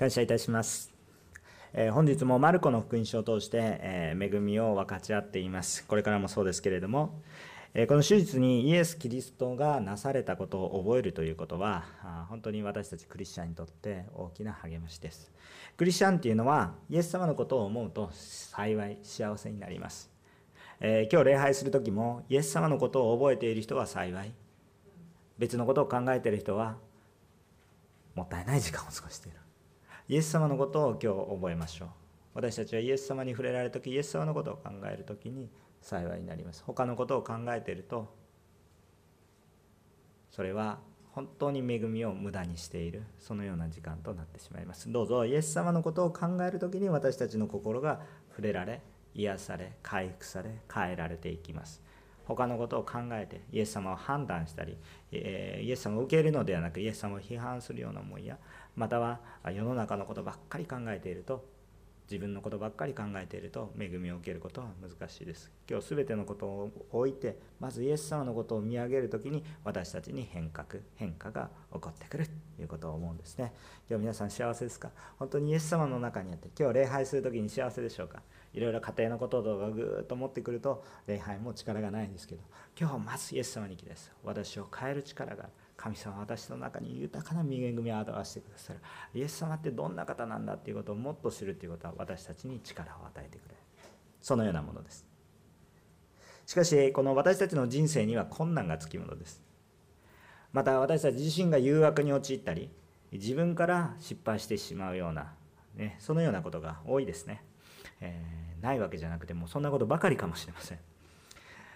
感謝いたします。え、本日もマルコの福音書を通して、え、恵みを分かち合っています。これからもそうですけれども、え、この手術にイエス・キリストがなされたことを覚えるということは、本当に私たちクリスチャンにとって大きな励ましです。クリスチャンっていうのは、イエス様のことを思うと幸い、幸せになります。え今日礼拝する時も、イエス様のことを覚えている人は幸い、別のことを考えている人は、もったいない時間を過ごしている。イエス様のことを今日覚えましょう。私たちはイエス様に触れられる時イエス様のことを考える時に幸いになります。他のことを考えているとそれは本当に恵みを無駄にしているそのような時間となってしまいます。どうぞイエス様のことを考える時に私たちの心が触れられ癒され回復され変えられていきます。他のことを考えてイエス様を判断したり、えイエス様を受けるのではなくイエス様を批判するような思いやまたは世の中のことばっかり考えていると自分のことばっかり考えていると恵みを受けることは難しいです。今日全てのことを置いてまずイエス様のことを見上げる時に私たちに変革変化が起こってくるということを思うんですね。今日皆さん幸せですか？本当にイエス様の中にあって今日礼拝する時に幸せでしょうか？いろいろ家庭のこととかぐーっと持ってくると礼拝も力がないんですけど今日まずイエス様に来です。私を変える力がある。神様私の中に豊かな恵みを表してくださる。イエス様ってどんな方なんだっていうことをもっと知るということは私たちに力を与えてくれる。そのようなものです。しかしこの私たちの人生には困難がつきものです。また私たち自身が誘惑に陥ったり自分から失敗してしまうような、ね、そのようなことが多いですね、えー、ないわけじゃなくてもそんなことばかりかもしれません。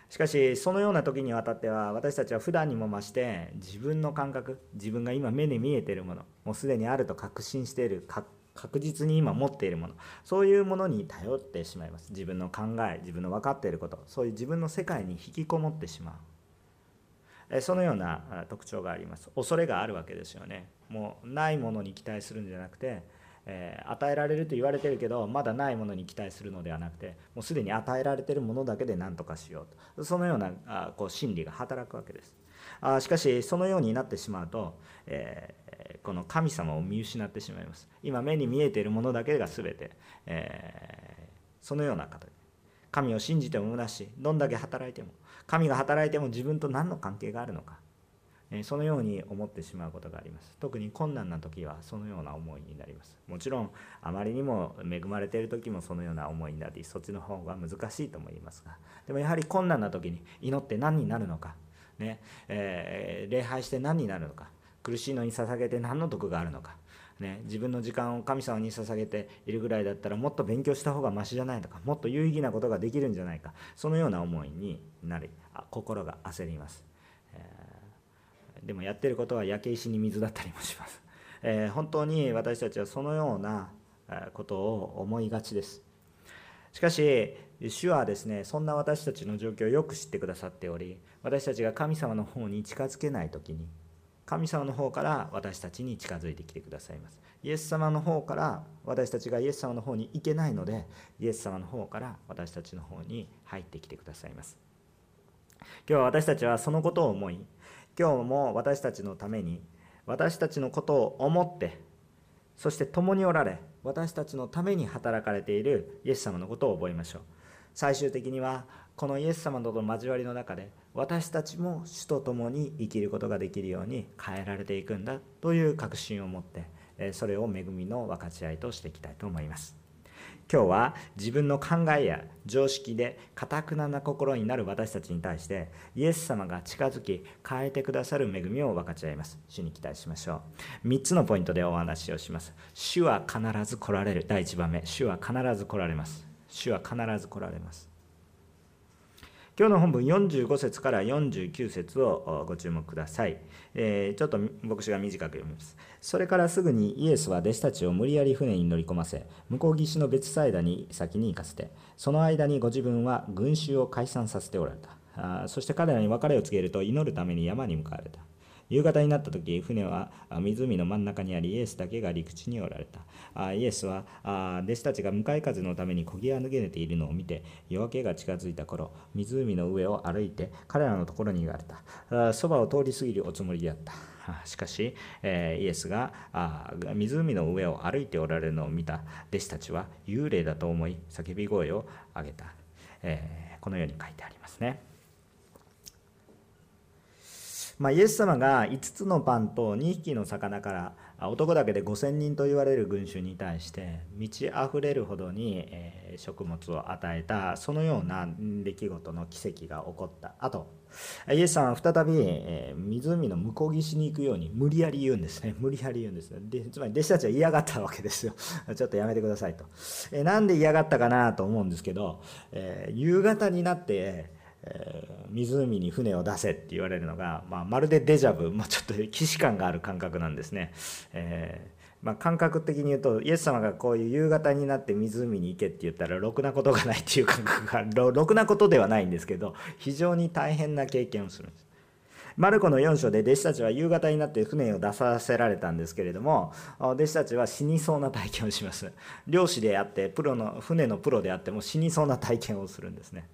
しかしそのような時にわたっては私たちは普段にも増して自分の感覚自分が今目に見えているものもうすでにあると確信している確実に今持っているものそういうものに頼ってしまいます。自分の考え自分の分かっていることそういう自分の世界に引きこもってしまう。そのような特徴があります。恐れがあるわけですよね。もうないものに期待するんじゃなくてえー、与えられると言われてるけどまだないものに期待するのではなくてもうすでに与えられてるものだけで何とかしようと。そのようなあこう心理が働くわけです。あしかしそのようになってしまうと、えー、この神様を見失ってしまいます。今目に見えているものだけが全て、えー、そのような形神を信じても虚しどんだけ働いても。神が働いても自分と何の関係があるのか。そのように思ってしまうことがあります。特に困難な時はそのような思いになります。もちろんあまりにも恵まれている時もそのような思いになりそっちの方が難しいと思いますが。でもやはり困難な時に祈って何になるのか、ね。えー、礼拝して何になるのか。苦しいのに捧げて何の得があるのか。ね、自分の時間を神様に捧げているぐらいだったらもっと勉強した方がましじゃないのか。もっと有意義なことができるんじゃないか。そのような思いになり心が焦ります。でもやってることは焼け石に水だったりもします、えー、本当に私たちはそのようなことを思いがちです。しかし主はですねそんな私たちの状況をよく知ってくださっており私たちが神様の方に近づけない時に神様の方から私たちに近づいてきてくださいます。イエス様の方から私たちがイエス様の方に行けないのでイエス様の方から私たちの方に入ってきてくださいます。今日は私たちはそのことを思い今日も私たちのために私たちのことを思ってそして共におられ私たちのために働かれているイエス様のことを覚えましょう。最終的にはこのイエス様との交わりの中で私たちも主と共に生きることができるように変えられていくんだという確信を持ってそれを恵みの分かち合いとしていきたいと思います。今日は自分の考えや常識でかたくなな心になる私たちに対してイエス様が近づき変えてくださる恵みを分かち合います。主に期待しましょう。3つのポイントでお話をします。主は必ず来られる。第1番目。主は必ず来られます。主は必ず来られます。今日の本文45節から49節をご注目ください、えー、ちょっと牧師が短く読みます。それからすぐにイエスは弟子たちを無理やり船に乗り込ませ向こう岸の別サイダに先に行かせてその間にご自分は群衆を解散させておられた。あそして彼らに別れを告げると祈るために山に向かわれた。夕方になった時船は湖の真ん中にありイエスだけが陸地におられた。あイエスはあ弟子たちが向かい風のために漕ぎ抜けているのを見て夜明けが近づいた頃湖の上を歩いて彼らのところに言われた。そばを通り過ぎるおつもりであった。しかし、えー、イエスがあ湖の上を歩いておられるのを見た。弟子たちは幽霊だと思い叫び声を上げた、えー、このように書いてありますね。まあ、イエス様が5つのパンと2匹の魚から男だけで5,000人と言われる群衆に対して満ち溢れるほどに食物を与えたそのような出来事の奇跡が起こった。後イエス様は再び湖の向こう岸に行くように無理やり言うんですね。無理やり言うんですでつまり弟子たちは嫌がったわけですよ。ちょっとやめてくださいと。なんで嫌がったかなと思うんですけど夕方になってえー、湖に船を出せって言われるのが、まあ、まるでデジャブ、まあ、ちょっと既視感がある感覚なんですね。えーまあ、感覚的に言うとイエス様がこういう夕方になって湖に行けって言ったらろくなことがないっていう感覚が ろくなことではないんですけど非常に大変な経験をするんです。マルコの4章で弟子たちは夕方になって船を出させられたんですけれども弟子たちは死にそうな体験をします漁師であってプロの船のプロであっても死にそうな体験をするんですね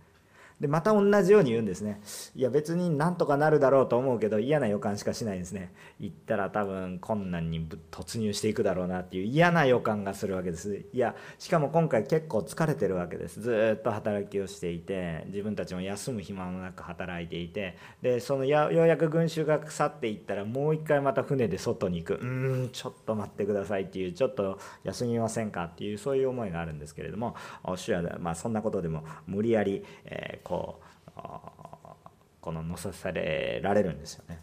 でまた同じように言うんですね。いや別になんとかなるだろうと思うけど嫌な予感しかしないですね。行ったら多分困難に突入していくだろうなっていう嫌な予感がするわけです。いやしかも今回結構疲れてるわけです。ずっと働きをしていて自分たちも休む暇もなく働いていてでそのようやく群衆が去っていったらもう一回また船で外に行く。うーんちょっと待ってくださいっていうちょっと休みませんかっていうそういう思いがあるんですけれども主はまあそんなことでも無理やり、えーこうこの乗せされられるんですよね。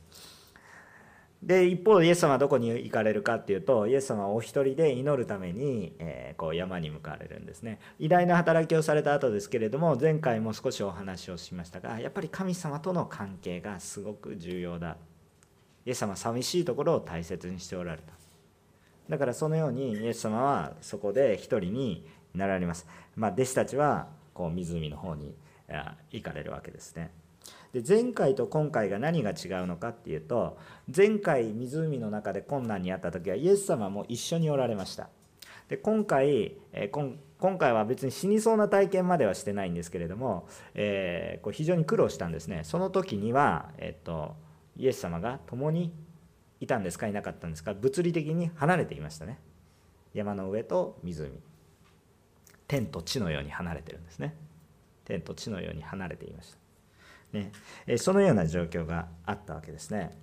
で一方イエス様はどこに行かれるかっていうとイエス様はお一人で祈るために、えー、こう山に向かわれるんですね。偉大な働きをされた後ですけれども前回も少しお話をしましたがやっぱり神様との関係がすごく重要だ。イエス様は寂しいところを大切にしておられた。だからそのようにイエス様はそこで一人になられます、まあ、弟子たちはこう湖の方に行かれるわけですね。で前回と今回が何が違うのかっていうと前回湖の中で困難にあった時はイエス様も一緒におられました。で今回、え今回は別に死にそうな体験まではしてないんですけれども、えー、こう非常に苦労したんですね。その時には、えっと、イエス様が共にいたんですかいなかったんですか物理的に離れていましたね。山の上と湖。天と地のように離れてるんですね。天と地のように離れていました、ね、そのような状況があったわけですね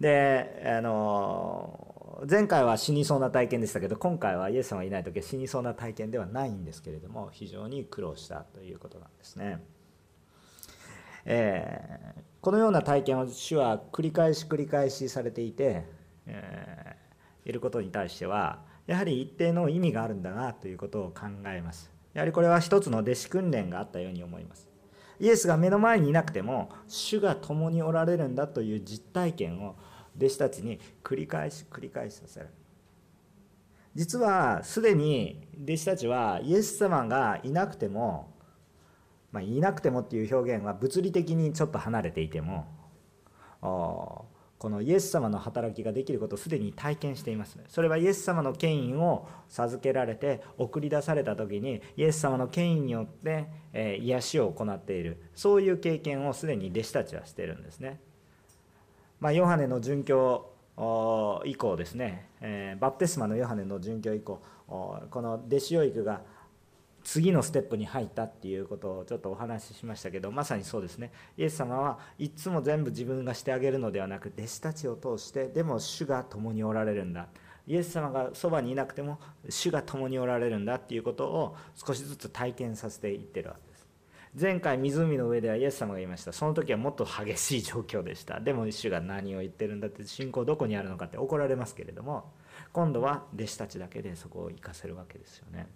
であの前回は死にそうな体験でしたけど今回はイエス様がいない時は死にそうな体験ではないんですけれども非常に苦労したということなんですね。えー、このような体験を主は繰り返し繰り返しされていて、えー、いることに対してはやはり一定の意味があるんだなということを考えます。やはりこれは一つの弟子訓練があったように思います。イエスが目の前にいなくても主が共におられるんだという実体験を弟子たちに繰り返し繰り返しさせる。実はすでに弟子たちはイエス様がいなくても、まあ、いなくてもっていう表現は物理的にちょっと離れていてもこのイエス様の働きができることをすでに体験しています。それはイエス様の権威を授けられて送り出された時にイエス様の権威によって、え癒しを行っている。そういう経験をすでに弟子たちはしてるんですね、まあ、ヨハネの殉教以降ですね、えバプテスマのヨハネの殉教以降この弟子養育が次のステップに入ったっていうことをちょっとお話ししましたけどまさにそうですね。イエス様はいつも全部自分がしてあげるのではなく弟子たちを通してでも主が共におられるんだ。イエス様がそばにいなくても主が共におられるんだっていうことを少しずつ体験させていってるわけです。前回湖の上ではイエス様がいました。その時はもっと激しい状況でした。でも主が何を言ってるんだって信仰どこにあるのかって怒られますけれども今度は弟子たちだけでそこを生かせるわけですよね。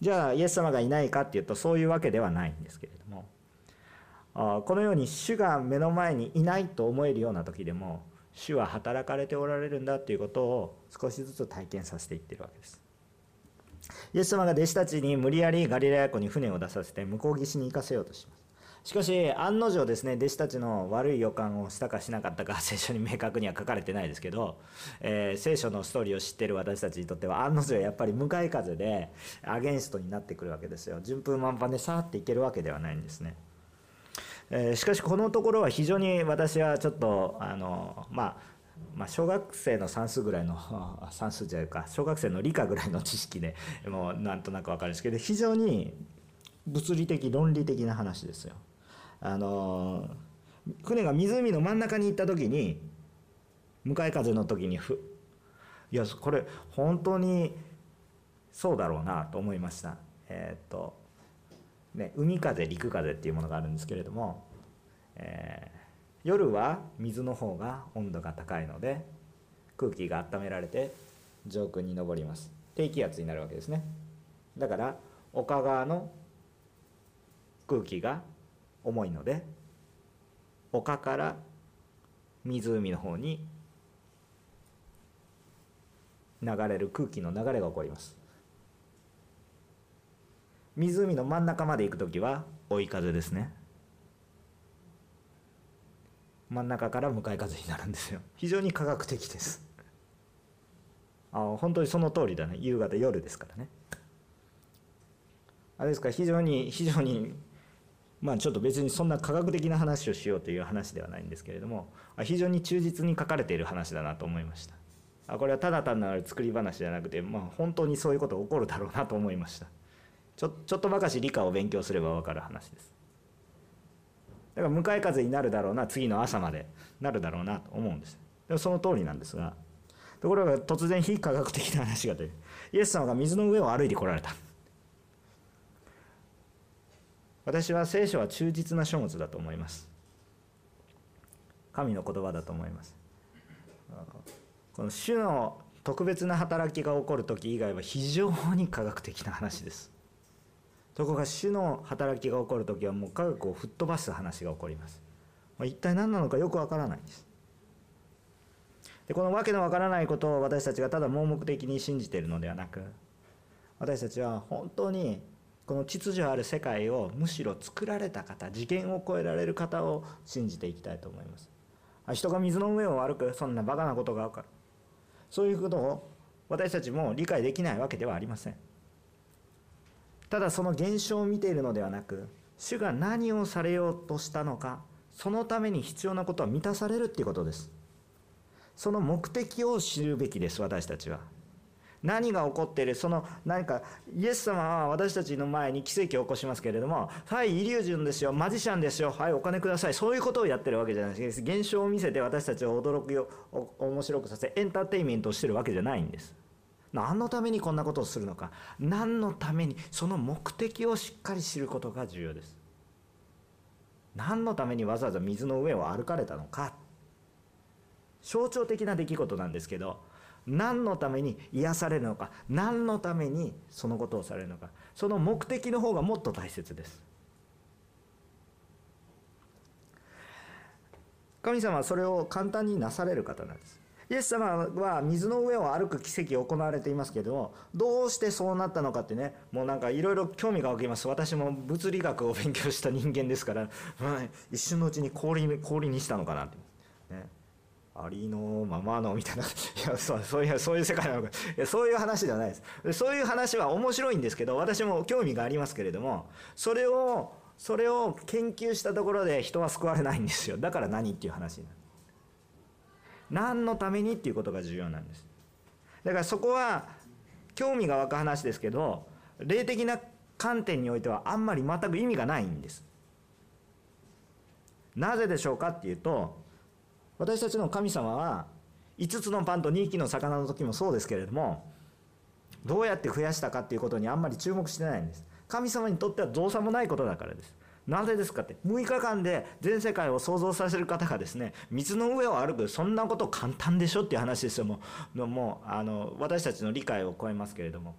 じゃあイエス様がいないかっていうとそういうわけではないんですけれどもこのように主が目の前にいないと思えるような時でも主は働かれておられるんだということを少しずつ体験させていってるわけです。イエス様が弟子たちに無理やりガリラヤ湖に船を出させて向こう岸に行かせようとします。しかし案の定ですね弟子たちの悪い予感をしたかしなかったか聖書に明確には書かれてないですけど、えー、聖書のストーリーを知ってる私たちにとっては案の定やっぱり向かい風でアゲンストになってくるわけですよ順風満帆でさーっていけるわけではないんですね、えー、しかしこのところは非常に私はちょっとあのまあまあ、小学生の算数ぐらいの 算数じゃないか小学生の理科ぐらいの知識でもうなんとなく分かるんですけど非常に物理的論理的な話ですよ。あの船が湖の真ん中に行った時に向かい風の時にふいやこれ本当にそうだろうなと思いました。えー、っとね、海風陸風っていうものがあるんですけれども、えー、夜は水の方が温度が高いので空気が温められて上空に上ります低気圧になるわけですねだから丘側の空気が重いので丘から湖の方に流れる空気の流れが起こります。湖の真ん中まで行く時は追い風ですね。真ん中から向かい風になるんですよ。非常に科学的です。あ本当にその通りだね。夕方夜ですからね。あれですから非常に非常にまあちょっと別にそんな科学的な話をしようという話ではないんですけれども非常に忠実に書かれている話だなと思いました。あこれはただ単なる作り話じゃなくて、まあ、本当にそういうこと起こるだろうなと思いました。ちょちょっとばかし理科を勉強すれば分かる話です。だから向かい風になるだろうな次の朝までなるだろうなと思うんです。でもその通りなんですがところが突然非科学的な話が出る。イエス様が水の上を歩いてこられた。私は聖書は忠実な書物だと思います。神の言葉だと思います。この主の特別な働きが起こる時以外は非常に科学的な話です。ところが主の働きが起こる時はもう科学を吹っ飛ばす話が起こります。一体何なのかよくわからないんです。でこのわけのわからないことを私たちがただ盲目的に信じているのではなく私たちは本当にこの秩序ある世界をむしろ作られた方次元を超えられる方を信じていきたいと思います。人が水の上を歩くそんなバカなことが分かるそういうことを私たちも理解できないわけではありません。ただその現象を見ているのではなく主が何をされようとしたのかそのために必要なことは満たされるっていうことです。その目的を知るべきです私たちは。何が起こっているその何かイエス様は私たちの前に奇跡を起こしますけれどもはいイリュージョンですよマジシャンですよはいお金くださいそういうことをやってるわけじゃないです。現象を見せて私たちを驚くよ面白くさせエンターテインメントをしてるわけじゃないんです。何のためにこんなことをするのか。何のためにその目的をしっかり知ることが重要です。何のためにわざわざ水の上を歩かれたのか。象徴的な出来事なんですけど何のために癒されるのか何のためにそのことをされるのかその目的の方がもっと大切です。神様はそれを簡単になされる方なんです。イエス様は水の上を歩く奇跡を行われていますけれどもどうしてそうなったのかってねもうなんかいろいろ興味が湧きます。私も物理学を勉強した人間ですから、一瞬のうちに氷に氷にしたのかなって、ね、ありのままのみたいな。いやそうそういうそういう世界なのか。いやそういう話ではないです。そういう話は面白いんですけど私も興味がありますけれどもそれをそれを研究したところで人は救われないんですよ。だから何っていう話になる。何のためにっていうことが重要なんです。だからそこは興味が湧く話ですけど霊的な観点においてはあんまり全く意味がないんです。なぜでしょうかっていうと私たちの神様は5つのパンと2匹の魚の時もそうですけれどもどうやって増やしたかっていうことにあんまり注目してないんです。神様にとってはどうさもないことだからです。なぜですかって6日間で全世界を創造させる方がですね水の上を歩くそんなこと簡単でしょっていう話ですよ。もうもうあの私たちの理解を超えますけれども。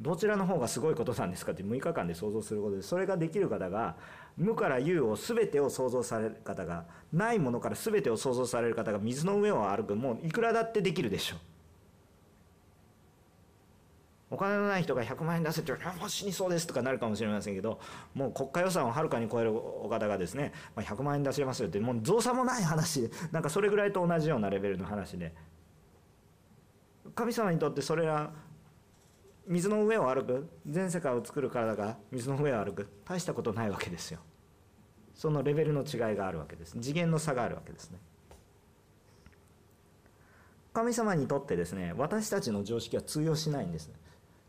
どちらの方がすごいことなんですかって6日間で想像することでそれができる方が無から有を全てを想像される方がないものから全てを想像される方が水の上を歩くもういくらだってできるでしょう。お金のない人が100万円出せって言われもう死にそうですとかなるかもしれませんけどもう国家予算をはるかに超えるお方がですね、まあ、100万円出せますよってもう増産もない話なんかそれぐらいと同じようなレベルの話で。神様にとってそれは水の上を歩く。全世界を作る体が水の上を歩く。大したことないわけですよ。そのレベルの違いがあるわけです。次元の差があるわけですね。神様にとってですね私たちの常識は通用しないんです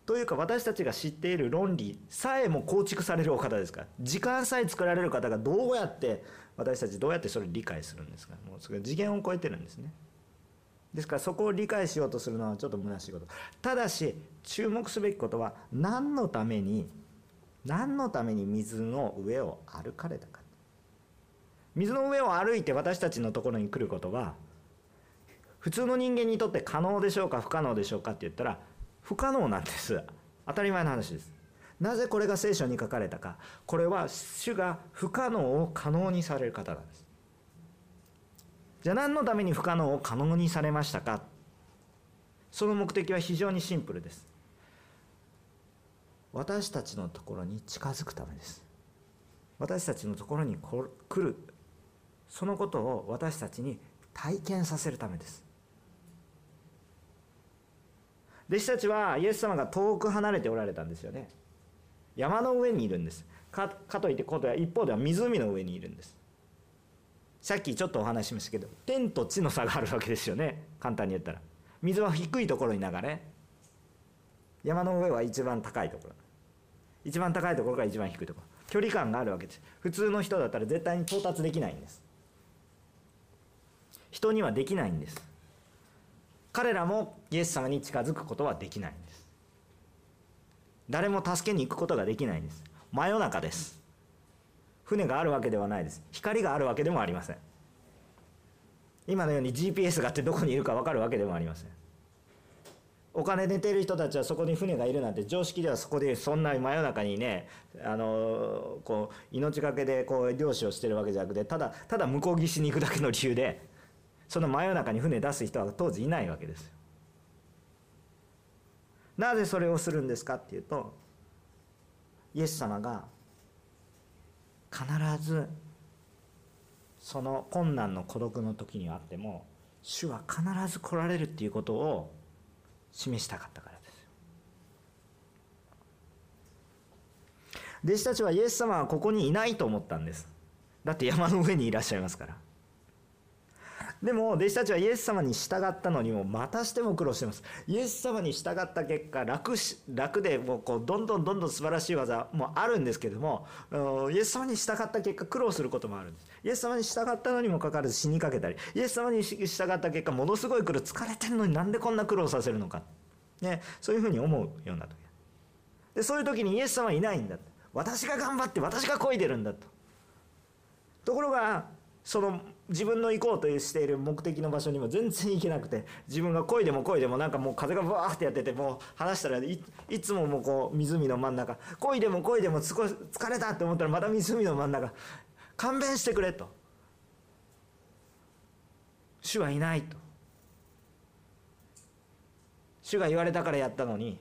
というか私たちが知っている論理さえも構築されるお方ですから。時間さえ作られる方がどうやって私たちどうやってそれを理解するんですか。もうそれ次元を超えてるんですね。ですからそこを理解しようとするのはちょっと虚しいこと。ただし注目すべきことは何のために何のために水の上を歩かれたか。水の上を歩いて私たちのところに来ることは普通の人間にとって可能でしょうか不可能でしょうかって言ったら不可能なんです。当たり前の話です。なぜこれが聖書に書かれたか。これは主が不可能を可能にされる方なんです。じゃあ何のために不可能を可能にされましたか？その目的は非常にシンプルです。私たちのところに近づくためです。私たちのところに来るそのことを私たちに体験させるためです。弟子たちはイエス様が遠く離れておられたんですよね。山の上にいるんです。かかといって今度は一方では湖の上にいるんです。さっきちょっとお話ししましたけど天と地の差があるわけですよね。簡単に言ったら。水は低いところに流れ山の上は一番高いところ。一番高いところが一番低いところ。距離感があるわけです。普通の人だったら絶対に到達できないんです。人にはできないんです。彼らもイエス様に近づくことはできないんです。誰も助けに行くことができないんです。真夜中です。船があるわけではないです。光があるわけでもありません。今のように GPS があってどこにいるか分かるわけでもありません。お金寝てる人たちはそこに船がいるなんて常識ではそこでそんな真夜中にねあのこう命がけでこう漁師をしてるわけじゃなくてただただ向こう岸に行くだけの理由でその真夜中に船出す人は当時いないわけです。なぜそれをするんですかっていうとイエス様が必ずその困難の孤独の時にあっても主は必ず来られるっていうことを示したかったからです。弟子たちはイエス様はここにいないと思ったんです。だって山の上にいらっしゃいますから。でも弟子たちはイエス様に従ったのにもまたしても苦労してます。イエス様に従った結果楽し楽でもうこうどんどんどんどん素晴らしい技もあるんですけどもイエス様に従った結果苦労することもあるんです。イエス様に従ったのにもかかわらず死にかけたりイエス様に従った結果ものすごい苦労疲れてるのになんでこんな苦労させるのか、ね、そういうふうに思うような時でそういう時にイエス様はいないんだ。私が頑張って私が漕いでるんだと。ところがその自分の行こうとしている目的の場所にも全然行けなくて自分が漕いでも漕いでもなんかもう風がブワーってやっててもう話したらいつももうこう湖の真ん中漕いでも漕いでも少し疲れたって思ったらまた湖の真ん中勘弁してくれと。主はいないと。主が言われたからやったのに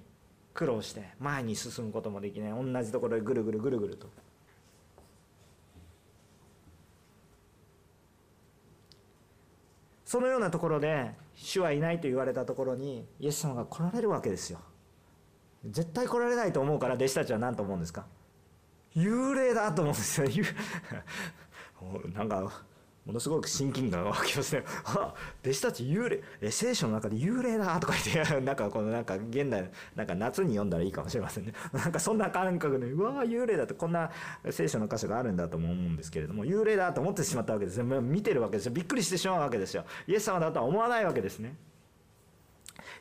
苦労して前に進むこともできない。同じところでぐるぐるぐるぐると。そのようなところで主はいないと言われたところにイエス様が来られるわけですよ。絶対来られないと思うから弟子たちは何と思うんですか？幽霊だと思うんですよ。なんかものすごく親近感が湧きますね。あ弟子たち幽霊え聖書の中で幽霊だ とか言って なんかこのなんか現代なんか夏に読んだらいいかもしれませんね。なんかそんな感覚でうわ幽霊だってこんな聖書の箇所があるんだと思うんですけれども幽霊だと思ってしまったわけですよ。見てるわけですよ。びっくりしてしまうわけですよ。イエス様だとは思わないわけですね。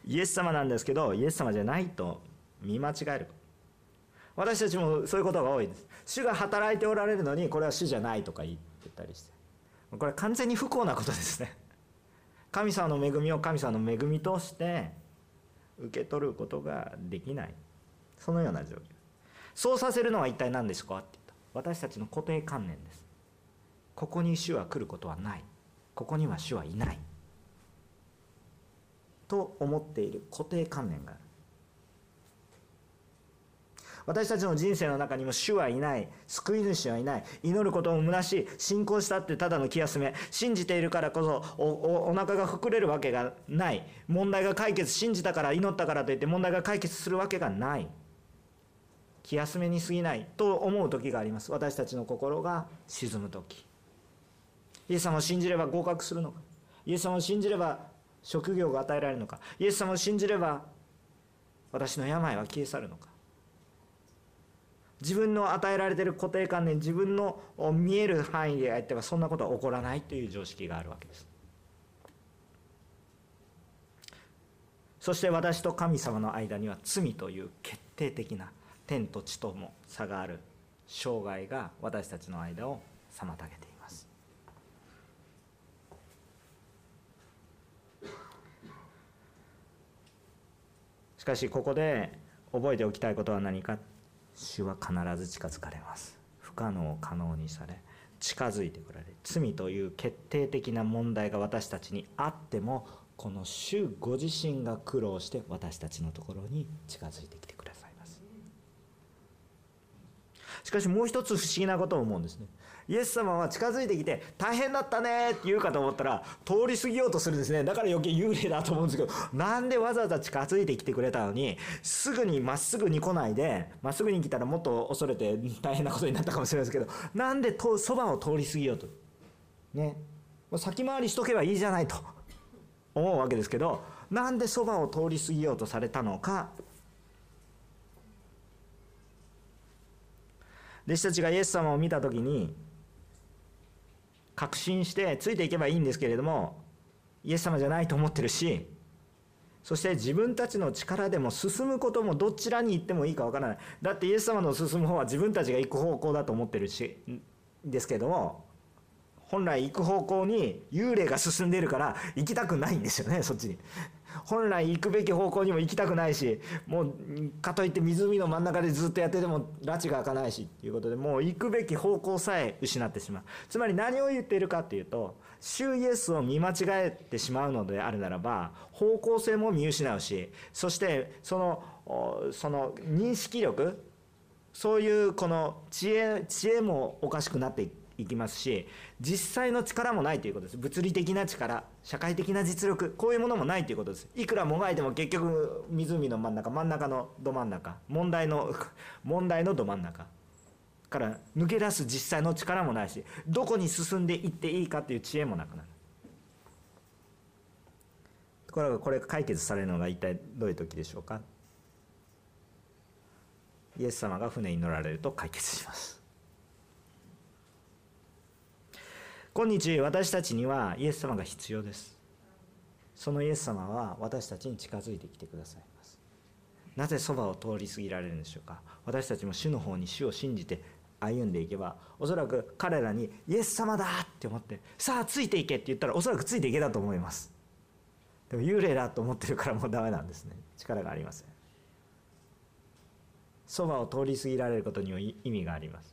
イエス様なんですけどイエス様じゃないと見間違える。私たちもそういうことが多いです。主が働いておられるのにこれは主じゃないとか言ってたりして。これ完全に不幸なことですね。神様の恵みを神様の恵みとして受け取ることができない。そのような状況。そうさせるのは一体何ですかって言った。私たちの固定観念です。ここに主は来ることはない。ここには主はいない。と思っている固定観念がある。私たちの人生の中にも主はいない救い主はいない祈ることも虚しい信仰したってただの気休め信じているからこそおおお腹が膨れるわけがない問題が解決信じたから祈ったからといって問題が解決するわけがない。気休めに過ぎないと思う時があります。私たちの心が沈む時。イエス様を信じれば合格するのかイエス様を信じれば職業が与えられるのかイエス様を信じれば私の病は消え去るのか。自分の与えられてる固定観念自分の見える範囲でやってはそんなことは起こらないという常識があるわけです。そして私と神様の間には罪という決定的な天と地とも差がある障害が私たちの間を妨げています。しかしここで覚えておきたいことは何か。主は必ず近づかれます。不可能を可能にされ近づいてくられ罪という決定的な問題が私たちにあってもこの主ご自身が苦労して私たちのところに近づいてきてくださいます。しかしもう一つ不思議なことを思うんですね。イエス様は近づいてきて大変だったねって言うかと思ったら通り過ぎようとするんですね。だから余計幽霊だと思うんですけどなんでわざわざ近づいてきてくれたのにすぐにまっすぐに来ないでまっすぐに来たらもっと恐れて大変なことになったかもしれないですけどなんでとそばを通り過ぎようと。ね。先回りしとけばいいじゃないと。思うわけですけどなんでそばを通り過ぎようとされたのか。弟子たちがイエス様を見た時に確信してついていけばいいんですけれどもイエス様じゃないと思ってるしそして自分たちの力でも進むこともどちらに行ってもいいかわからない。だってイエス様の進む方は自分たちが行く方向だと思ってるしですけれども本来行く方向に幽霊が進んでいるから行きたくないんですよねそっちに。本来行くべき方向にも行きたくないしもうかといって湖の真ん中でずっとやってても拉致が開かないしということでもう行くべき方向さえ失ってしまう。つまり何を言っているかっていうと主イエスを見間違えてしまうのであるならば方向性も見失うしそしてそのその認識力そういうこの知恵知恵もおかしくなっていく。いきますし実際の力もないということです。物理的な力社会的な実力こういうものもないということです。いくらもがいても結局湖の真ん中真ん中のど真ん中問題の 問題のど真ん中。から抜け出す実際の力もないしどこに進んでいっていいかっていう知恵もなくなる。ところがこれ解決されるのが一体どういう時でしょうか。イエス様が船に乗られると解決します。今日私たちにはイエス様が必要です。そのイエス様は私たちに近づいてきてくださいます。なぜそばを通り過ぎられるんでしょうか？私たちも主の方に主を信じて歩んでいけばおそらく彼らにイエス様だって思ってさあついていけって言ったらおそらくついていけたと思います。でも幽霊だと思ってるからもうダメなんですね。力がありません。そばを通り過ぎられることには意味があります。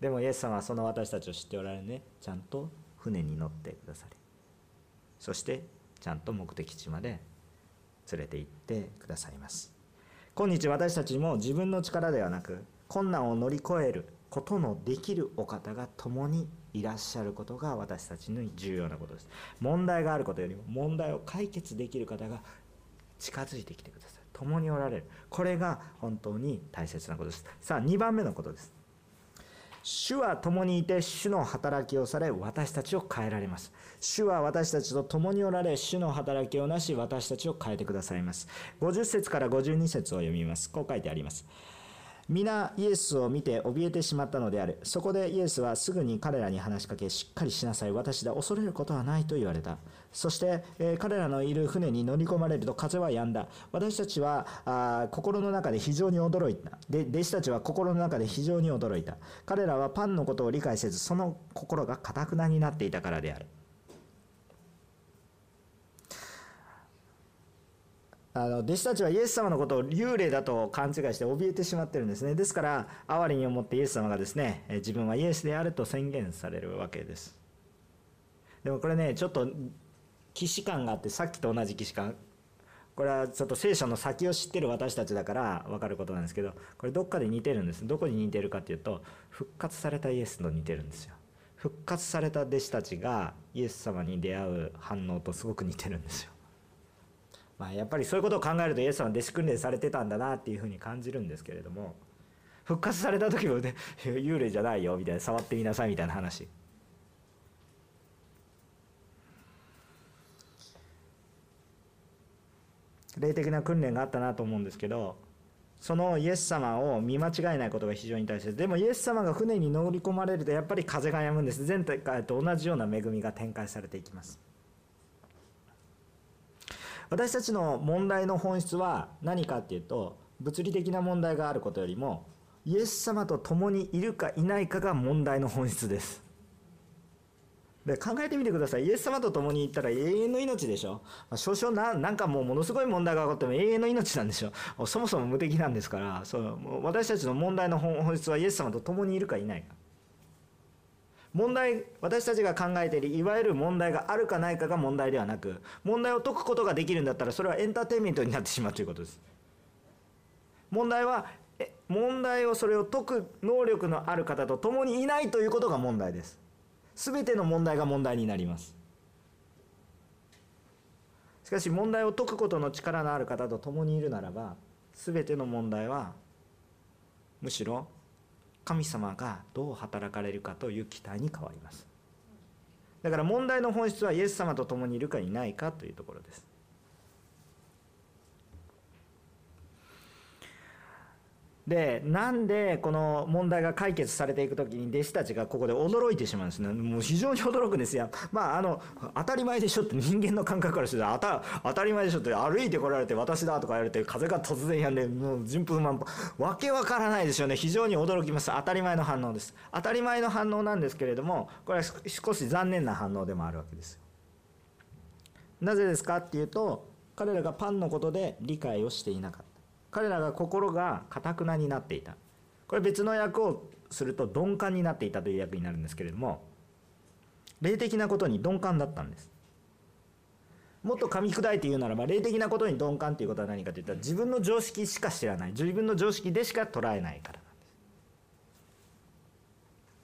でもイエス様はその私たちを知っておられね。ちゃんと船に乗ってくださりそしてちゃんと目的地まで連れて行ってくださいます。今日私たちも自分の力ではなく困難を乗り越えることのできるお方が共にいらっしゃることが私たちの重要なことです。問題があることよりも問題を解決できる方が近づいてきてください。共におられる。これが本当に大切なことです。さあ2番目のことです。主は共にいて主の働きをされ私たちを変えられます。主は私たちと共におられ主の働きをなし私たちを変えてくださいます。50節から52節を読みます。こう書いてあります。皆イエスを見て怯えてしまったのである。そこでイエスはすぐに彼らに話しかけしっかりしなさい。私だ恐れることはないと言われた。そして、えー、彼らのいる船に乗り込まれると風は止んだ。私たちはあ心の中で非常に驚いた。で弟子たちは心の中で非常に驚いた。彼らはパンのことを理解せずその心がかたくなになっていたからである。あの弟子たちはイエス様のことを幽霊だと勘違いして怯えてしまってるんですね。ですから哀れに思ってイエス様がですね自分はイエスであると宣言されるわけです。でもこれねちょっと既視感があってさっきと同じ既視感。これはちょっと聖書の先を知ってる私たちだから分かることなんですけどこれどっかで似てるんです。どこに似てるかっていうと復活されたイエスと似てるんですよ。復活された弟子たちがイエス様に出会う反応とすごく似てるんですよ。まあやっぱりそういうことを考えるとイエス様は弟子訓練されてたんだなっていうふうに感じるんですけれども復活された時もね 幽霊じゃないよみたいな触ってみなさいみたいな話。霊的な訓練があったなと思うんですけどそのイエス様を見間違えないことが非常に大切でもイエス様が船に乗り込まれるとやっぱり風が止むんです。前回と同じような恵みが展開されていきます。私たちの問題の本質は何かっていうと物理的な問題があることよりもイエス様と共にいるかいないかが問題の本質です。で考えてみてください。イエス様と共に行ったら永遠の命でしょ、まあ、少々ななんかもうものすごい問題が起こっても永遠の命なんでしょ？そもそも無敵なんですからそう私たちの問題の本質はイエス様と共にいるかいないか。問題私たちが考えているいわゆる問題があるかないかが問題ではなく問題を解くことができるんだったらそれはエンターテインメントになってしまうということです。問題は問題をそれを解く能力のある方と共にいないということが問題です。全ての問題が問題になります。しかし問題を解くことの力のある方と共にいるならば全ての問題はむしろ神様がどう働かれるかという期待に変わります。だから問題の本質はイエス様と共にいるかいないかというところです。でなんでこの問題が解決されていく時に弟子たちがここで驚いてしまうんですね。もう非常に驚くんですよ。まああの当たり前でしょって人間の感覚からして当た当たり前でしょって歩いてこられて私だとか言われて風が突然やんでもう順風満帆。わけわからないですよね。非常に驚きます。当たり前の反応です。当たり前の反応なんですけれどもこれは少し残念な反応でもあるわけです。なぜですかっていうと彼らがパンのことで理解をしていなかった。彼らが心がかたくなになっていた。これ別の訳をすると鈍感になっていたという訳になるんですけれども霊的なことに鈍感だったんです。もっと噛み砕いて言うならば霊的なことに鈍感ということは何かといったら自分の常識しか知らない。自分の常識でしか捉えないからなん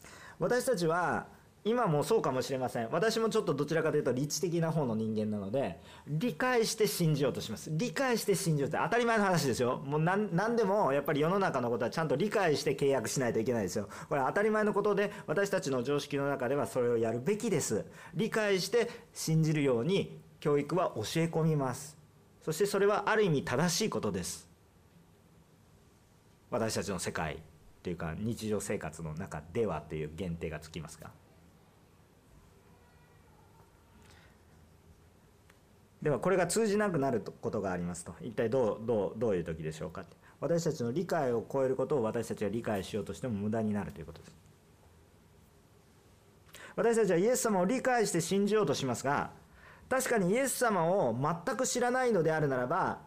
です。私たちは今もそうかもしれません。私もちょっとどちらかというと理知的な方の人間なので理解して信じようとします。理解して信じようって当たり前の話ですよ。もう何でもやっぱり世の中のことはちゃんと理解して契約しないといけないですよ。これ当たり前のことで私たちの常識の中ではそれをやるべきです。理解して信じるように教育は教え込みます。そしてそれはある意味正しいことです。私たちの世界というか日常生活の中ではっていう限定がつきますが。ではこれが通じなくなることがありますと。一体どうどうどういう時でしょうか私たちの理解を超えることを私たちが理解しようとしても無駄になるということです。私たちはイエス様を理解して信じようとしますが確かにイエス様を全く知らないのであるならば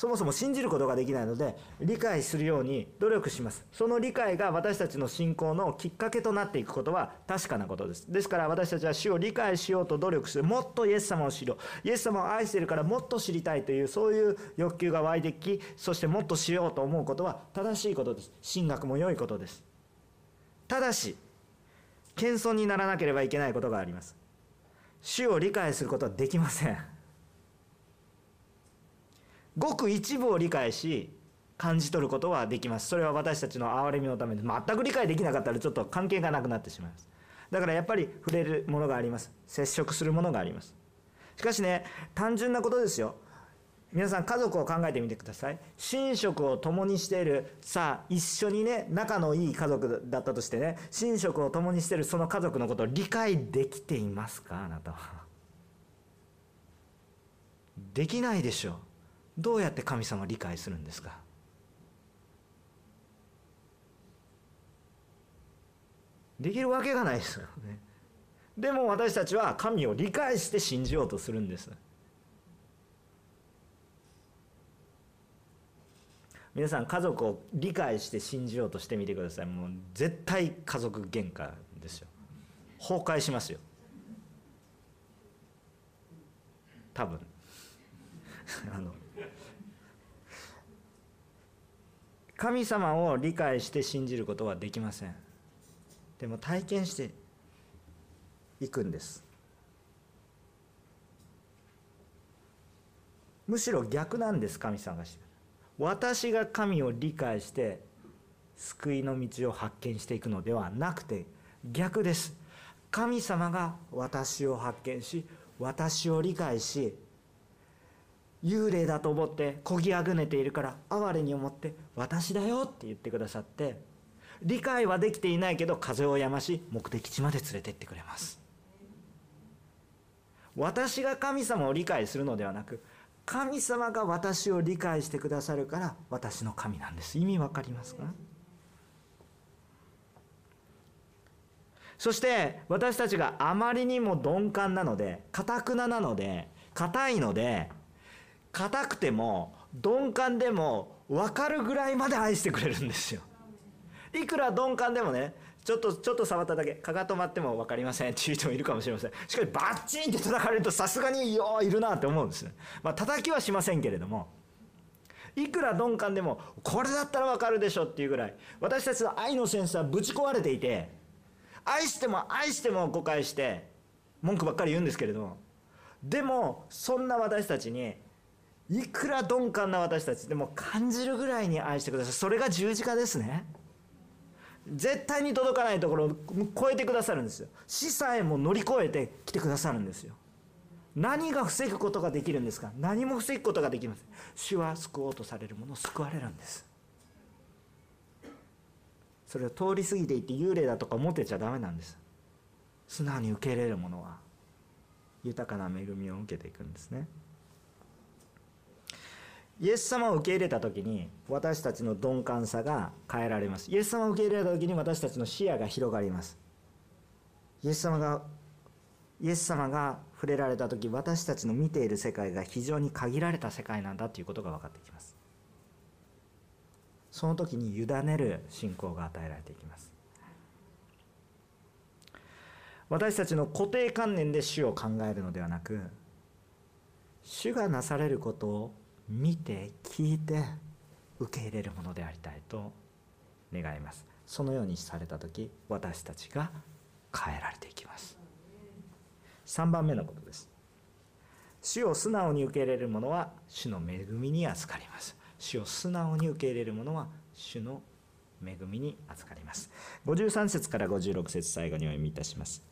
そもそも信じることができないので理解するように努力します。その理解が私たちの信仰のきっかけとなっていくことは確かなことです。ですから私たちは主を理解しようと努力する。もっとイエス様を知ろう。イエス様を愛しているからもっと知りたいというそういう欲求が湧いてきそしてもっとしようと思うことは正しいことです。神学も良いことです。ただし謙遜にならなければいけないことがあります。主を理解することはできません。ごく一部を理解し感じ取ることはできます。それは私たちの憐れみのためで全く理解できなかったらちょっと関係がなくなってしまいます。だからやっぱり触れるものがあります。接触するものがあります。しかしね単純なことですよ。皆さん家族を考えてみてください。寝食を共にしている。さあ一緒にね仲のいい家族だったとしてね寝食を共にしている。その家族のことを理解できていますか？あなたは。できないでしょう。どうやって神様を理解するんですか？できるわけがないですよね。でも私たちは神を理解して信じようとするんです。皆さん家族を理解して信じようとしてみてください。もう絶対家族喧嘩ですよ。崩壊しますよ。多分。あの神様を理解して信じることはできません。でも体験していくんです。むしろ逆なんです神様がして。私が神を理解して救いの道を発見していくのではなくて逆です。神様が私を発見し私を理解し幽霊だと思ってこぎあぐねているから哀れに思って私だよって言ってくださって理解はできていないけど風をやまし目的地まで連れてってくれます。私が神様を理解するのではなく神様が私を理解してくださるから私の神なんです。意味わかりますか？そして私たちがあまりにも鈍感なのでかたくななので硬いので硬くても鈍感でも分かるぐらいまで愛してくれるんですよ。いくら鈍感でもねちょっとちょっと触っただけかが止まっても分かりませんっていう人もいるかもしれません。しかしバッチンって叩かれるとさすがによいるなって思うんですね。まあ叩きはしませんけれどもいくら鈍感でもこれだったら分かるでしょっていうぐらい私たちの愛のセンスはぶち壊れていて愛しても愛しても誤解して文句ばっかり言うんですけれどもでもそんな私たちにいくら鈍感な私たちでも感じるぐらいに愛してください。それが十字架ですね。絶対に届かないところを超えてくださるんですよ。死さえも乗り越えてきてくださるんですよ。何が防ぐことができるんですか？何も防ぐことができません。主は救おうとされるものを救われるんです。それを通り過ぎていって幽霊だとか思ってちゃダメなんです。素直に受け入れるものは豊かな恵みを受けていくんですね。イエス様を受け入れた時に私たちの鈍感さが変えられます。イエス様を受け入れた時に私たちの視野が広がります。イエス様がイエス様が触れられた時私たちの見ている世界が非常に限られた世界なんだということが分かってきます。その時に委ねる信仰が与えられていきます。私たちの固定観念で主を考えるのではなく主がなされることを見て聞いて受け入れるものでありたいと願います。そのようにされた時私たちが変えられていきます。3番目のことです。主を素直に受け入れる者は主の恵みに預かります。主を素直に受け入れる者は主の恵みに預かります。53節から56節最後にお読みいたします。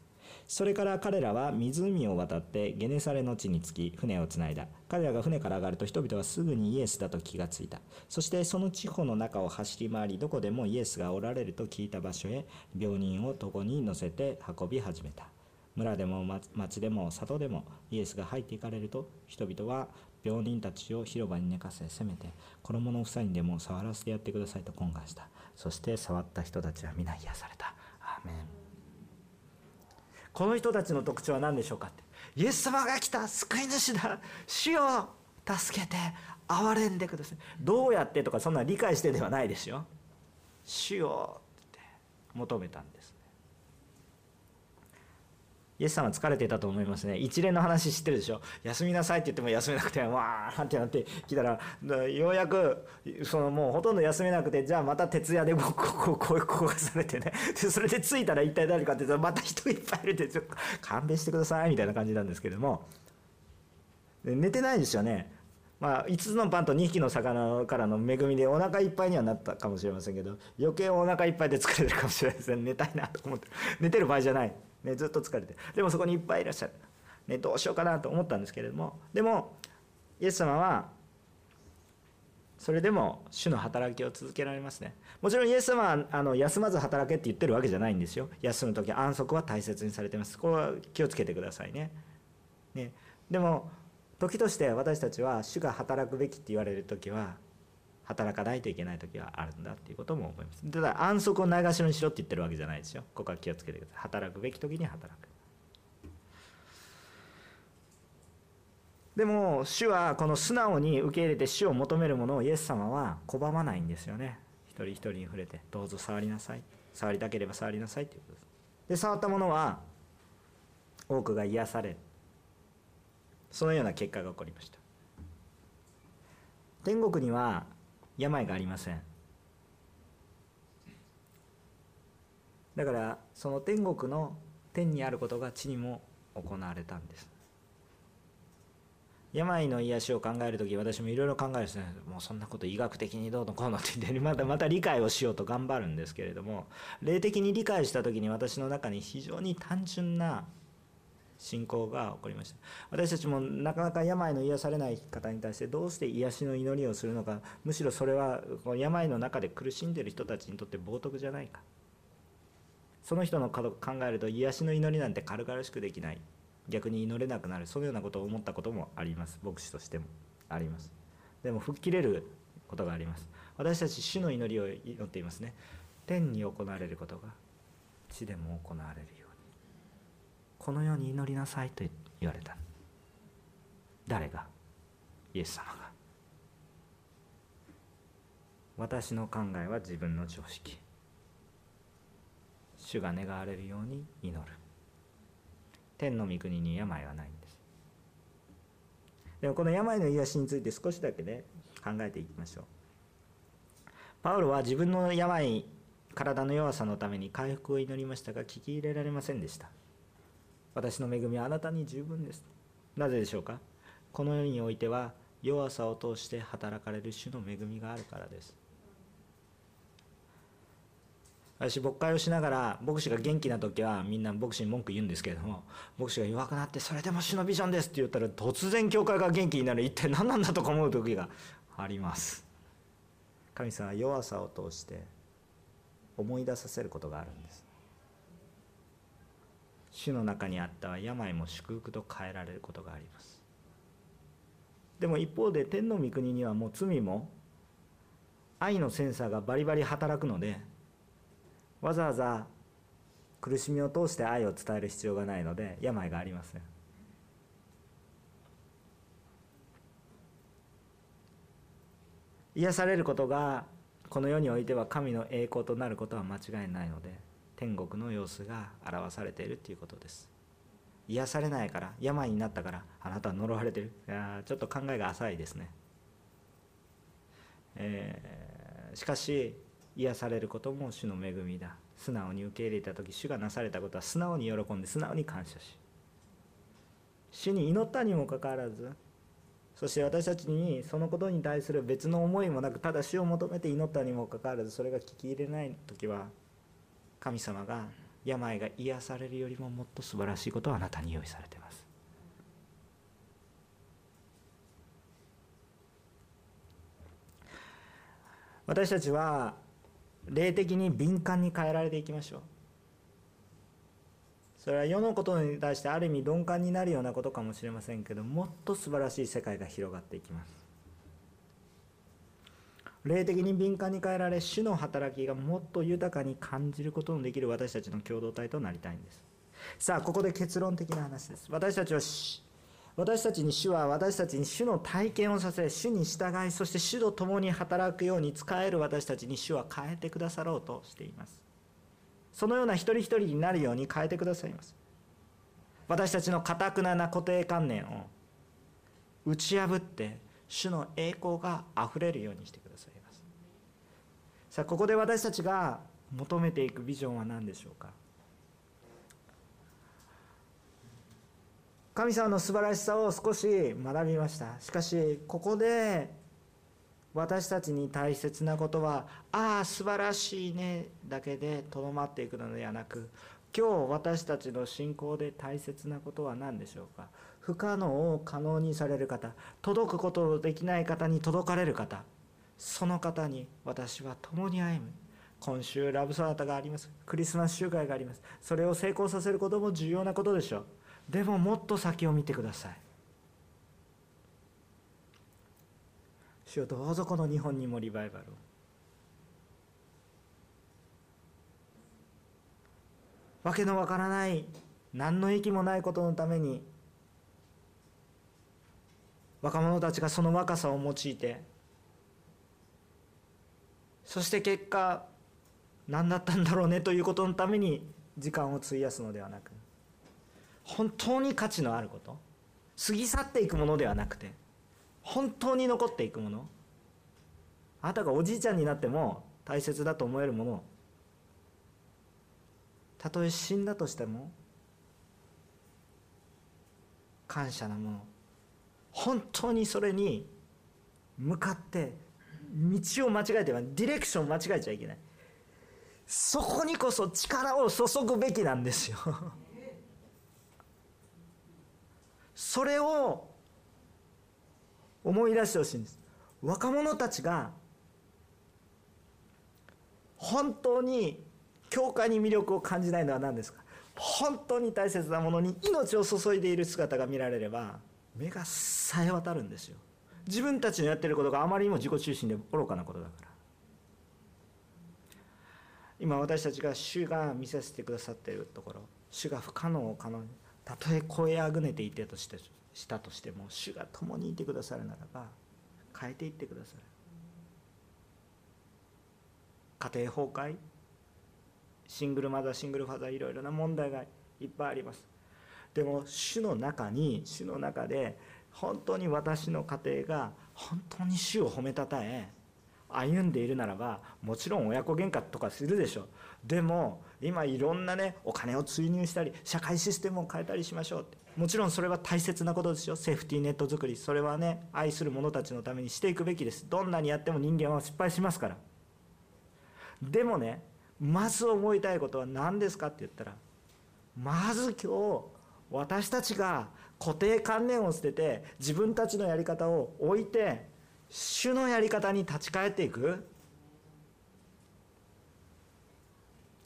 それから彼らは湖を渡ってゲネサレの地に着き船をつないだ。彼らが船から上がると人々はすぐにイエスだと気がついた。そしてその地方の中を走り回りどこでもイエスがおられると聞いた場所へ病人を床に乗せて運び始めた。村でも町でも里でもイエスが入っていかれると人々は病人たちを広場に寝かせせめて衣の房にでも触らせてやってくださいと懇願した。そして触った人たちは皆癒された。アーメン。この人たちの特徴は何でしょうかって。イエス様が来た救い主だ。主を助けて憐れんでください。どうやってとかそんな理解してではないですよ。主をって求めたんです。イエス様疲れていたと思いますね。一連の話知ってるでしょ？休みなさいって言っても休めなくてわーってなってきたらようやくそのもうほとんど休めなくてじゃあまた徹夜でこう こうこうこうされてね。でそれで着いたら一体誰かって言ったらまた人いっぱいいるってちょっと勘弁してくださいみたいな感じなんですけども。寝てないですよね。まあ、5つのパンと2匹の魚からの恵みでお腹いっぱいにはなったかもしれませんけど余計お腹いっぱいで疲れてるかもしれないですね。寝たいなと思って。寝てる場合じゃない。ね、ずっと疲れてでもそこにいっぱいいらっしゃる、ね、どうしようかなと思ったんですけれどもでもイエス様はそれでも主の働きを続けられますね。もちろんイエス様はあの休まず働けって言ってるわけじゃないんですよ。休む時安息は大切にされてます。ここは気をつけてくださいね。ねでも時として私たちは主が働くべきって言われる時は働かないといけない時はあるんだっていうことも思います。ただ安息をないがしろにしろって言ってるわけじゃないですよ。ここは気をつけてください。働くべき時に働く。でも主はこの素直に受け入れて主を求めるものをイエス様は拒まないんですよね。一人一人に触れてどうぞ触りなさい。触りたければ触りなさいということです。で触ったものは多くが癒されそのような結果が起こりました。天国には病がありません。だからその天国の天にあることが地にも行われたんです。病の癒しを考える時私もいろいろ考えるんですねもうそんなこと医学的にどうのこうのって言ってまたまた理解をしようと頑張るんですけれども霊的に理解した時に私の中に非常に単純な信仰が起こりました。私たちもなかなか病の癒されない方に対してどうして癒しの祈りをするのか。むしろそれはこの病の中で苦しんでいる人たちにとって冒涜じゃないか。その人の考えると癒しの祈りなんて軽々しくできない。逆に祈れなくなる。そのようなことを思ったこともあります。牧師としてもあります。でも吹っ切れることがあります。私たち主の祈りを祈っていますね。天に行われることが地でも行われるよこのように祈りなさいと言われた。誰が？イエス様が。私の考えは自分の常識。主が願われるように祈る。天の御国に病はないんです。でもこの病の癒しについて少しだけね考えていきましょう。パウロは自分の病体の弱さのために回復を祈りましたが聞き入れられませんでした。私の恵みはあなたに十分です。なぜでしょうか？この世においては弱さを通して働かれる主の恵みがあるからです。私牧会をしながら牧師が元気な時はみんな牧師に文句言うんですけれども牧師が弱くなってそれでも主のビジョンですって言ったら突然教会が元気になる。一体何なんだとか思う時があります。神様は弱さを通して思い出させることがあるんです。主の中にあった病も祝福と変えられることがあります。でも一方で天の御国にはもう罪も愛のセンサーがバリバリ働くのでわざわざ苦しみを通して愛を伝える必要がないので病がありません。癒されることがこの世においては神の栄光となることは間違いないので天国の様子が表されているということです。癒されないから病になったからあなたは呪われてる。いやちょっと考えが浅いですね、えー、しかし癒されることも主の恵みだ。素直に受け入れた時主がなされたことは素直に喜んで素直に感謝し。主に祈ったにもかかわらずそして私たちにそのことに対する別の思いもなくただ主を求めて祈ったにもかかわらずそれが聞き入れない時は神様が病が癒されるよりももっと素晴らしいことをあなたに用意されています。私たちは霊的に敏感に変えられていきましょう。それは世のことに対してある意味鈍感になるようなことかもしれませんけどもっと素晴らしい世界が広がっていきます。霊的に敏感に変えられ主の働きがもっと豊かに感じることのできる私たちの共同体となりたいんです。さあここで結論的な話です。私たちは私たちに主は私たちに主の体験をさせ主に従いそして主と共に働くように使える私たちに主は変えてくださろうとしています。そのような一人一人になるように変えてくださいます。私たちのかたくなな固定観念を打ち破って主の栄光があふれるようにしてくださいます。さあここで私たちが求めていくビジョンは何でしょうか？神様の素晴らしさを少し学びました。しかしここで私たちに大切なことはああ素晴らしいねだけでとどまっていくのではなく今日私たちの信仰で大切なことは何でしょうか？不可能を可能にされる方届くことのできない方に届かれる方その方に私は共に歩む。今週ラブソナタがあります。クリスマス集会があります。それを成功させることも重要なことでしょう。でももっと先を見てください。主よどうぞこの日本にもリバイバルを。わけのわからない何の益もないことのために若者たちがその若さを用いて。そして結果何だったんだろうねということのために時間を費やすのではなく本当に価値のあること過ぎ去っていくものではなくて本当に残っていくものあなたがおじいちゃんになっても大切だと思えるものたとえ死んだとしても感謝なもの本当にそれに向かって道を間違えてはディレクションを間違えちゃいけない。そこにこそ力を注ぐべきなんですよ。それを思い出してほしいんです。若者たちが本当に教会に魅力を感じないのは何ですか？本当に大切なものに命を注いでいる姿が見られれば目がさえ渡るんですよ。自分たちのやってることがあまりにも自己中心で愚かなことだから。今私たちが主が見させてくださっているところ主が不可能を可能にたとえ声あぐねていてとしてしたとしても主が共にいてくださるならば変えていってくださる。家庭崩壊シングルマザーシングルファザーいろいろな問題がいっぱいあります。でも主の中に主の中で本当に私の家庭が本当に主を褒めたたえ歩んでいるならばもちろん親子喧嘩とかするでしょう。でも今いろんなねお金を追入したり社会システムを変えたりしましょうって。もちろんそれは大切なことですよ。セーフティーネット作り。それはね愛する者たちのためにしていくべきです。どんなにやっても人間は失敗しますから。でもねまず思いたいことは何ですかって言ったらまず今日私たちが固定観念を捨てて自分たちのやり方を置いて主のやり方に立ち返っていく。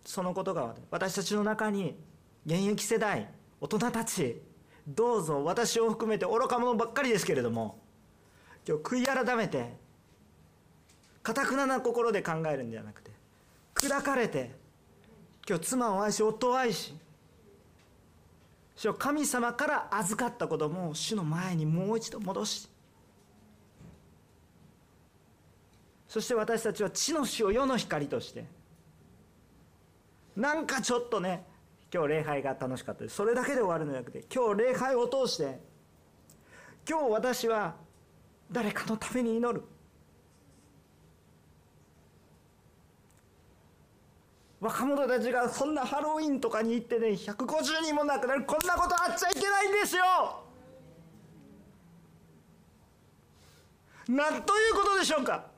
そのことが私たちの中に現役世代大人たちどうぞ私を含めて愚か者ばっかりですけれども今日悔い改めてかたくなな心で考えるんじゃなくて砕かれて今日妻を愛し夫を愛し主は神様から預かった子供を主の前にもう一度戻し。そして私たちは地の死を世の光として。なんかちょっとね今日礼拝が楽しかったです。それだけで終わるのではなくて今日礼拝を通して今日私は誰かのために祈る。若者たちがそんなハロウィンとかに行ってね150人も亡くなるこんなことあっちゃいけないんですよ。なんということでしょうか。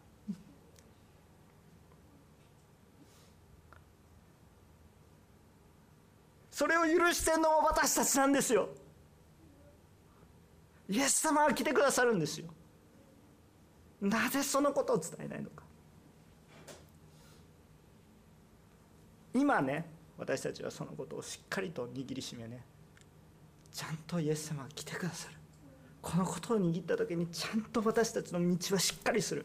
それを許してるのも私たちなんですよ。イエス様は来てくださるんですよ。なぜそのことを伝えないのか。今ね私たちはそのことをしっかりと握りしめねちゃんとイエス様が来てくださる。このことを握った時にちゃんと私たちの道はしっかりする。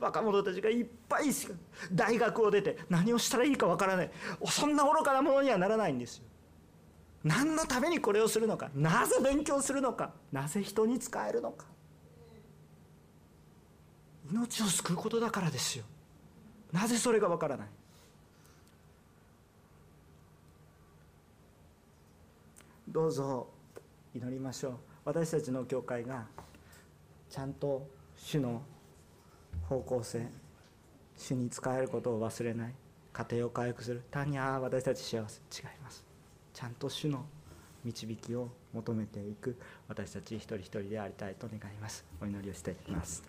若者たちがいっぱい大学を出て何をしたらいいかわからない。そんな愚かなものにはならないんですよ。何のためにこれをするのか。なぜ勉強するのか。なぜ人に使えるのか。命を救うことだからですよ。なぜそれがわからない。どうぞ祈りましょう。私たちの教会がちゃんと主の方向性主に使えることを忘れない家庭を回復する単にああ私たち幸せ違います。ちゃんと主の導きを求めていく私たち一人一人でありたいと願います。お祈りをしていきます。